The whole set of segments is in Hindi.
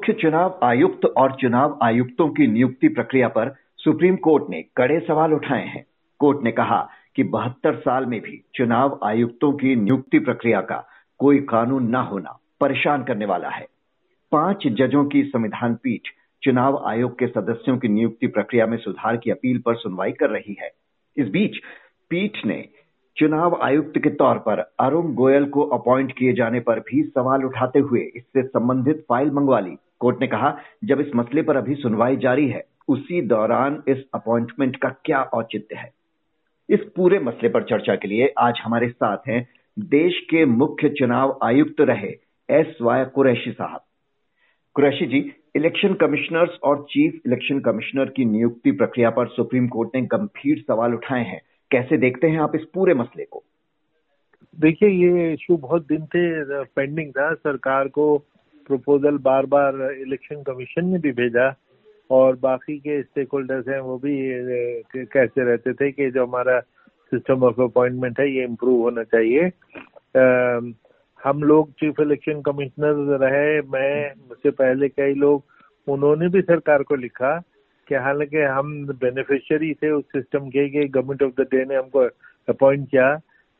मुख्य चुनाव आयुक्त और चुनाव आयुक्तों की नियुक्ति प्रक्रिया पर सुप्रीम कोर्ट ने कड़े सवाल उठाए हैं। कोर्ट ने कहा कि बहत्तर साल में भी चुनाव आयुक्तों की नियुक्ति प्रक्रिया का कोई कानून न होना परेशान करने वाला है। पाँच जजों की संविधान पीठ चुनाव आयोग के सदस्यों की नियुक्ति प्रक्रिया में सुधार की अपील पर सुनवाई कर रही है। इस बीच पीठ ने चुनाव आयुक्त के तौर पर अरुण गोयल को अपॉइंट किए जाने पर भी सवाल उठाते हुए इससे संबंधित फ़ाइल मंगवा ली। कोर्ट ने कहा, जब इस मसले पर अभी सुनवाई जारी है, उसी दौरान इस अपॉइंटमेंट का क्या औचित्य है? इस पूरे मसले पर चर्चा के लिए आज हमारे साथ हैं देश के मुख्य चुनाव आयुक्त रहे एस वाय कुरैशी साहब। कुरैशी जी, इलेक्शन कमिश्नर्स और चीफ इलेक्शन कमिश्नर की नियुक्ति प्रक्रिया पर सुप्रीम कोर्ट ने गंभीर सवाल उठाए हैं। कैसे देखते हैं आप इस पूरे मसले को? देखिए, ये इशू बहुत दिन से पेंडिंग था। सरकार को प्रपोजल बार बार इलेक्शन कमीशन ने भी भेजा और बाकी के स्टेक होल्डर्स हैं वो भी कहते रहते थे कि जो हमारा सिस्टम ऑफ़ अपॉइंटमेंट है ये इम्प्रूव होना चाहिए। आ, हम लोग चीफ इलेक्शन कमिश्नर रहे मैं मुझसे पहले कई लोग उन्होंने भी सरकार को लिखा कि हालाँकि हम बेनिफिशियरी थे उस सिस्टम के कि गवर्नमेंट ऑफ़ द डे ने हमको अपॉइंट किया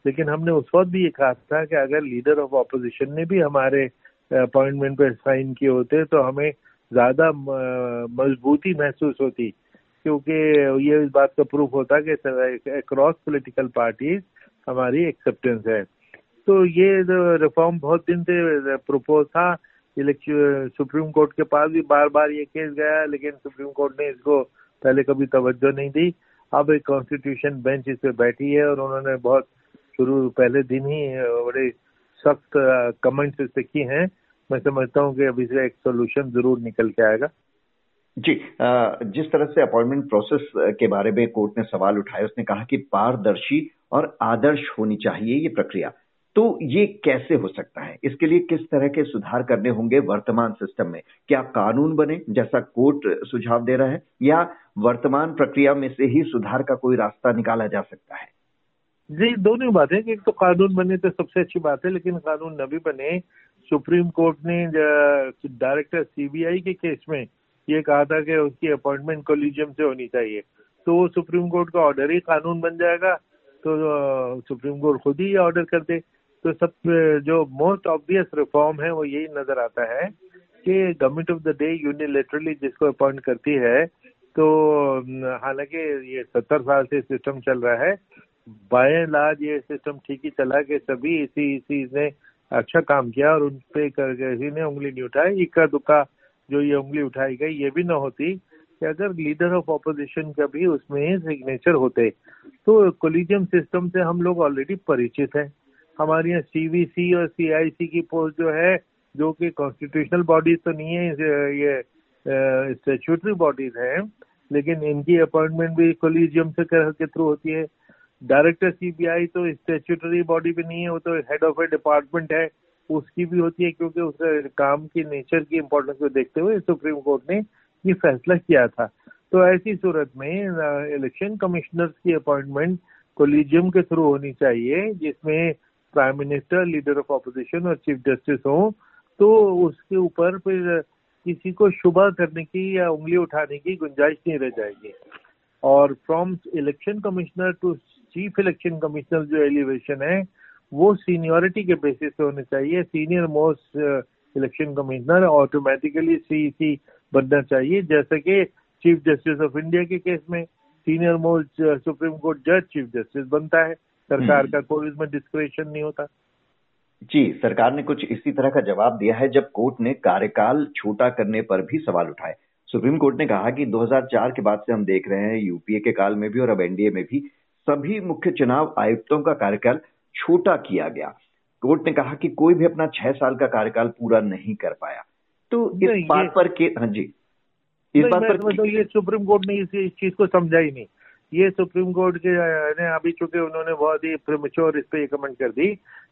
लेकिन हमने उस वक्त भी ये कहा था कि अगर लीडर ऑफ़ ऑपोजिशन ने भी हमारे अपॉइंटमेंट पे साइन किए होते तो हमें ज़्यादा मजबूती महसूस होती, क्योंकि ये इस बात का प्रूफ होता कि अक्रॉस पॉलिटिकल पार्टीज़ हमारी एक्सेप्टेंस है। तो ये रिफॉर्म बहुत दिन से प्रपोज था इलेक्शन सुप्रीम कोर्ट के पास भी बार बार ये केस गया, लेकिन सुप्रीम कोर्ट ने इसको पहले कभी तवज्जो नहीं दी। अब एक कॉन्स्टिट्यूशन बेंच इस पे बैठी है और उन्होंने बहुत शुरू, पहले दिन ही बड़े सख्त कमेंट्स इस पे किए हैं। मैं समझता हूँ कि अभी से एक सोल्यूशन ज़रूर निकल के आएगा। जी जिस तरह से अपॉइंटमेंट प्रोसेस के बारे में कोर्ट ने सवाल उठाया उसने कहा कि पारदर्शी और आदर्श होनी चाहिए ये प्रक्रिया। तो ये कैसे हो सकता है? इसके लिए किस तरह के सुधार करने होंगे वर्तमान सिस्टम में? क्या कानून बने, जैसा कोर्ट सुझाव दे रहा है? या वर्तमान प्रक्रिया में से ही सुधार का कोई रास्ता निकाला जा सकता है? जी, दोनों बातें एक तो कानून बने तो सबसे अच्छी बात है, लेकिन कानून न भी बने, सुप्रीम कोर्ट ने डायरेक्टर सीबीआई के केस में ये कहा था कि उसकी अपॉइंटमेंट कोलिजियम से होनी चाहिए। तो वो सुप्रीम कोर्ट का ऑर्डर ही कानून बन जाएगा तो सुप्रीम कोर्ट खुद ही ऑर्डर कर दे। तो सब जो मोस्ट ऑब्वियस रिफॉर्म है, वो यही नज़र आता है कि government of the day unilaterally जिसको अपॉइंट करती है तो हालाँकि ये सत्तर साल से सिस्टम चल रहा है बाय लाज ये सिस्टम ठीक ही चला कि सभी इसी इसी ने अच्छा काम किया और उन पे किसी ने उंगली नहीं उठाई। इक्का दुक्का जो ये उंगली उठाई गई, ये भी ना होती कि अगर लीडर ऑफ़ ऑपोजिशन का भी उसमें सिग्नेचर होते। तो कोलिजियम सिस्टम से हम लोग ऑलरेडी परिचित हैं। हमारे यहाँ सीवीसी और सीआईसी की पोस्ट जो है, जो कि कॉन्स्टिट्यूशनल बॉडीज तो नहीं है ये स्टेचुटरी बॉडीज हैं, लेकिन इनकी अपॉइंटमेंट भी कोलिजियम से के थ्रू होती है। डायरेक्टर सीबीआई तो स्टेचुटरी बॉडी भी नहीं है, वो तो हेड ऑफ़ ए डिपार्टमेंट है, उसकी भी होती है क्योंकि उसके काम की नेचर की इम्पोर्टेंस को देखते हुए सुप्रीम कोर्ट ने ये फैसला किया था। तो ऐसी सूरत में इलेक्शन कमिश्नर्स की अपॉइंटमेंट कोलिजियम के थ्रू होनी चाहिए, जिसमें prime minister leader of opposition और चीफ जस्टिस हो तो उसके ऊपर फिर किसी को शुभ करने की या उंगली उठाने की गुंजाइश नहीं रह जाएगी। और from election commissioner to chief election commissioner जो एलिवेशन है वो सीनियोरिटी के बेसिस पे होने चाहिए। Senior most election commissioner automatically C C बनना चाहिए। जैसे कि चीफ जस्टिस ऑफ़ इंडिया के केस में सीनियर मोस्ट सुप्रीम कोर्ट जज चीफ जस्टिस बनता है। सरकार हम्म। का कोई इसमें डिस्क्रिप्शन नहीं होता। जी सरकार ने कुछ इसी तरह का जवाब दिया है जब कोर्ट ने कार्यकाल छोटा करने पर भी सवाल उठाए। सुप्रीम कोर्ट ने कहा कि 2004 के बाद से हम देख रहे हैं यूपीए के काल में भी और अब एनडीए में भी सभी मुख्य चुनाव आयुक्तों का कार्यकाल छोटा किया गया। कोर्ट ने कहा कि कोई भी अपना छह साल का कार्यकाल पूरा नहीं कर पाया। तो इस बात पर के हाँ जी। इस बात पर ये सुप्रीम कोर्ट ने इस चीज़ को समझा ही नहीं। ये सुप्रीम कोर्ट के ने अभी चूँकि उन्होंने बहुत ही प्रीमेच्योर इस पे कमेंट कर दी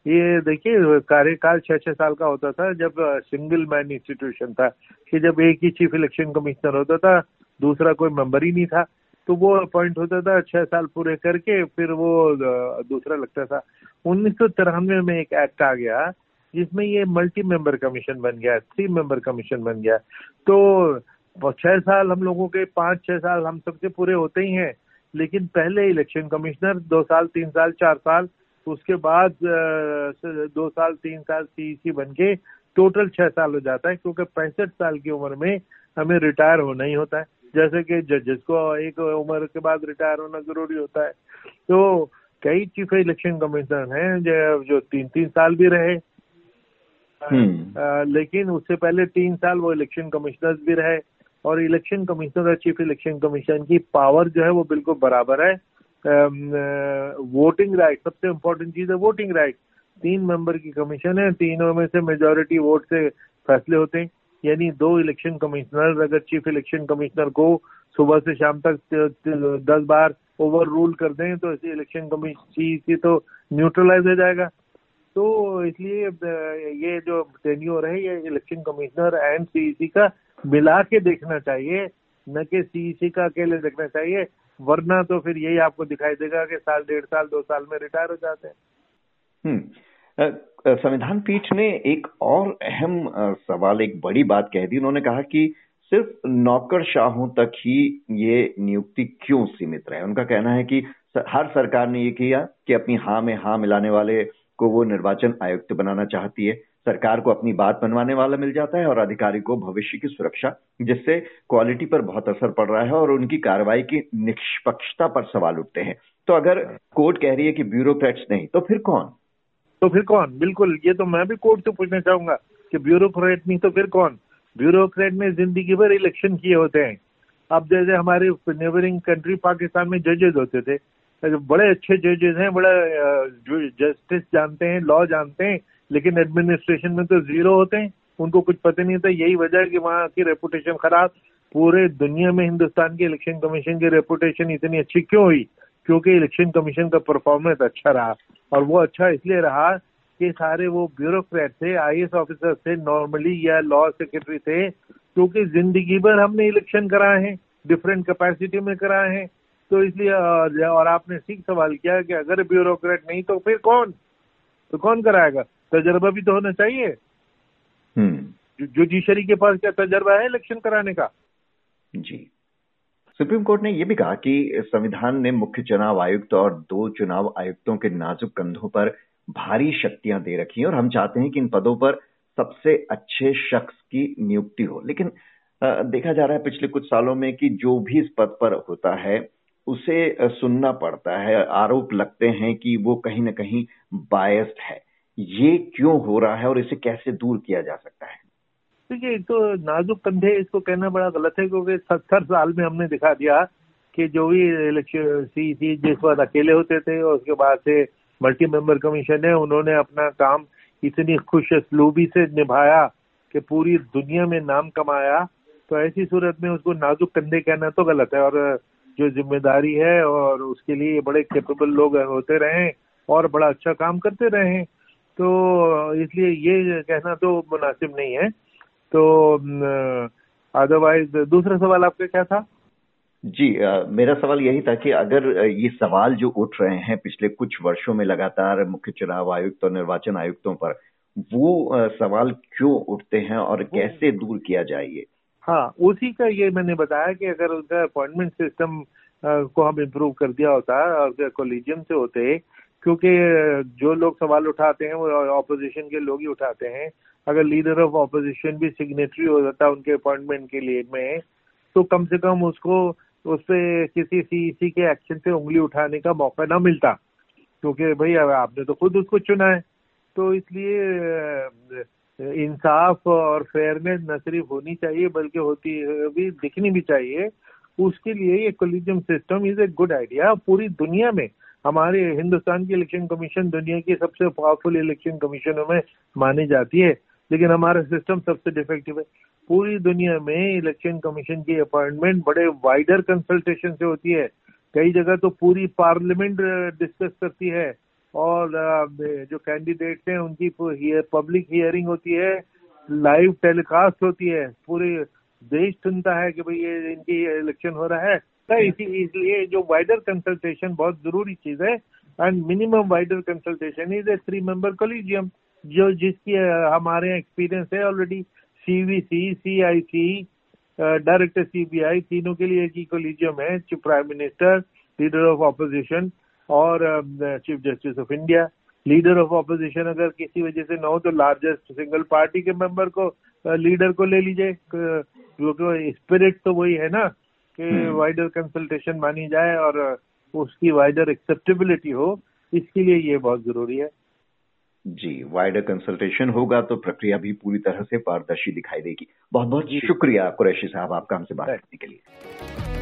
ये देखिए कार्यकाल छह छह साल का होता था जब सिंगल मैन इंस्टीट्यूशन था कि जब एक ही चीफ इलेक्शन कमिश्नर होता था दूसरा कोई मेंबर ही नहीं था। तो वो अपॉइंट होता था छह साल पूरे करके, फिर वो दूसरा लगता था। उन्नीस सौ तिरानवे में एक एक्ट आ गया, जिसमें ये मल्टी मेंबर कमीशन बन गया थ्री मेंबर कमीशन बन गया। तो छह साल हम लोगों के, पाँच, छह साल हम सबके पूरे होते ही हैं। लेकिन पहले इलेक्शन कमिश्नर दो साल, तीन साल, चार साल, उसके बाद दो साल, तीन साल सीईसी बन के टोटल छह साल हो जाता है, क्योंकि पैंसठ साल की उम्र में हमें रिटायर होना ही होता है। जैसे कि जजेस को एक उम्र के बाद रिटायर होना ज़रूरी होता है। तो कई चीफ इलेक्शन कमिश्नर हैं जो, तीन तीन साल भी रहे। हम्म। लेकिन उससे पहले तीन साल वो इलेक्शन कमिश्नर भी रहे। और इलेक्शन कमिश्नर और चीफ इलेक्शन कमीशन की पावर जो है वो बिल्कुल बराबर है। वोटिंग राइट सबसे इम्पोर्टेंट चीज़ है वोटिंग राइट तीन मेंबर की कमीशन है तीनों में से मेजोरिटी वोट से फैसले होते हैं। यानी दो इलेक्शन कमिश्नर, अगर चीफ इलेक्शन कमिश्नर को सुबह से शाम तक दस बार ओवर रूल कर दें तो इलेक्शन कमीशन तो न्यूट्रलाइज हो जाएगा तो इसलिए ये जो टेन्योर है, ये इलेक्शन कमिश्नर एंड सीईसी का मिला के देखना चाहिए, न कि सीईसी का अकेले देखना चाहिए, वरना तो फिर यही आपको दिखाई देगा कि साल, डेढ़ साल, दो साल में रिटायर हो जाते हैं हम्म। संविधान पीठ ने एक और अहम सवाल एक बड़ी बात कह दी। उन्होंने कहा कि सिर्फ़ नौकरशाहों तक ही ये नियुक्ति क्यों सीमित रहे? उनका कहना है कि हर सरकार ने ये किया कि अपनी हाँ में हाँ मिलाने वाले को वो निर्वाचन आयुक्त बनाना चाहती है। सरकार को अपनी बात बनवाने वाला मिल जाता है और अधिकारी को भविष्य की सुरक्षा जिससे क्वालिटी पर बहुत असर पड़ रहा है और उनकी कार्रवाई की निष्पक्षता पर सवाल उठते हैं। तो अगर कोर्ट कह रही है कि ब्यूरोक्रेट्स नहीं तो फिर कौन? तो फिर कौन? बिल्कुल, ये तो मैं भी कोर्ट से पूछना चाहूँगा कि ब्यूरोक्रेट नहीं तो फिर कौन? ब्यूरोक्रेट ने ज़िंदगी भर इलेक्शन किए होते हैं। अब जैसे हमारे नेबरिंग कंट्री पाकिस्तान में जजेज होते थे। बड़े अच्छे जजेज हैं, बड़ा जस्टिस जानते हैं लॉ जानते हैं, लेकिन एडमिनिस्ट्रेशन में तो ज़ीरो होते हैं। उनको कुछ पता नहीं होता, यही वजह है कि वहाँ की रेपुटेशन खराब। पूरे दुनिया में हिंदुस्तान के इलेक्शन कमीशन की रेपुटेशन इतनी अच्छी क्यों हुई? क्योंकि इलेक्शन कमीशन का परफॉर्मेंस अच्छा रहा। और वो अच्छा इसलिए रहा कि सारे वो ब्यूरोक्रेट थे आई ऑफिसर थे नॉर्मली या लॉ सेक्रेटरी थे क्योंकि ज़िंदगी भर हमने इलेक्शन कराए हैं डिफरेंट कैपेसिटी में कराए हैं। तो इसलिए और आपने ठीक सवाल किया कि अगर ब्यूरोक्रेट नहीं तो फिर कौन? तो कौन कराएगा? तजर्बा भी तो होना चाहिए। हम्म। जुडिशरी के पास क्या तजर्बा है इलेक्शन कराने का? जी। सुप्रीम कोर्ट ने यह भी कहा कि संविधान ने मुख्य चुनाव आयुक्त और दो चुनाव आयुक्तों के नाजुक कंधों पर भारी शक्तियाँ दे रखी हैं और हम चाहते हैं कि इन पदों पर सबसे अच्छे शख्स की नियुक्ति हो। लेकिन देखा जा रहा है पिछले कुछ सालों में कि जो भी इस पद पर होता है, उसे सुनना पड़ता है। आरोप लगते हैं कि वो कहीं ना कहीं बायस्ड है। ये क्यों हो रहा है और इसे कैसे दूर किया जा सकता है? देखिए, एक तो नाजुक कंधे, इसको कहना बड़ा गलत है क्योंकि सत्तर साल में हमने दिखा दिया कि जो भी इलेक्शन, सी थी जिस वक्त अकेले होते थे और उसके बाद से मल्टी मेंबर कमीशन है, उन्होंने अपना काम इतनी खुश असलूबी से निभाया कि पूरी दुनिया में नाम कमाया तो ऐसी सूरत में उसको नाजुक कंधे कहना तो गलत है। और जो ज़िम्मेदारी है और उसके लिए बड़े कैपेबल लोग होते रहे और बड़ा अच्छा काम करते रहे तो इसलिए ये कहना तो मुनासिब नहीं है। तो अदरवाइज़ दूसरा सवाल आपका क्या था? जी आ, मेरा सवाल यही था कि अगर ये सवाल जो उठ रहे हैं पिछले कुछ वर्षों में लगातार मुख्य चुनाव आयुक्त और निर्वाचन आयुक्तों पर वो आ, सवाल क्यों उठते हैं और कैसे दूर किया जाए हाँ उसी का ये मैंने बताया कि अगर उनका अपॉइंटमेंट सिस्टम को हम इम्प्रूव कर दिया होता और कोलिजियम से होते क्योंकि जो लोग सवाल उठाते हैं वो ऑपोजिशन के लोग ही उठाते हैं। अगर लीडर ऑफ़ ऑपोजिशन भी सिग्नेटरी हो जाता उनके अपॉइंटमेंट के लिए में तो कम से कम उसको उस पर किसी सीईसी के एक्शन पे उंगली उठाने का मौका ना मिलता। क्योंकि भाई आपने तो खुद उसको चुना है। तो इसलिए इंसाफ और फेयरनेस न सिर्फ़ होनी चाहिए, बल्कि होती, भी, दिखनी भी चाहिए। उसके लिए ये collegium system is a good idea पूरी दुनिया में, हमारे हिंदुस्तान की इलेक्शन कमीशन दुनिया की सबसे पावरफुल इलेक्शन कमीशनों में मानी जाती है। लेकिन हमारा सिस्टम सबसे डिफेक्टिव है। पूरी दुनिया में इलेक्शन कमीशन की अपॉइंटमेंट बड़े वाइडर कंसल्टेशन से होती है। कई जगह तो पूरी पार्लियामेंट डिस्कस करती है और जो कैंडिडेट हैं, उनकी पब्लिक हियरिंग होती है लाइव टेलीकास्ट होती है। पूरे देश सुनता है कि भाई ये इनकी इलेक्शन हो रहा है। इसी, इसलिए जो वाइडर कंसल्टेशन बहुत ज़रूरी चीज़ है। And minimum wider consultation is a three member collegium जो जिसकी हमारे एक्सपीरियंस है already CVC CIC director CBI तीनों के लिए एक ही कोलिजियम है chief prime minister leader of opposition और chief justice of India leader of opposition अगर किसी वजह से ना हो तो लार्जेस्ट सिंगल पार्टी के मेंबर को लीडर को ले लीजिए। क्योंकि स्पिरिट तो वही है ना कि वाइडर हम्म। कंसल्टेशन मानी जाए और उसकी वाइडर एक्सेप्टेबिलिटी हो इसके लिए ये बहुत ज़रूरी है। जी वाइडर कंसल्टेशन होगा तो प्रक्रिया भी पूरी तरह से पारदर्शी दिखाई देगी। बहुत बहुत शुक्रिया कुरैशी साहब आपका हमसे बात करने के लिए।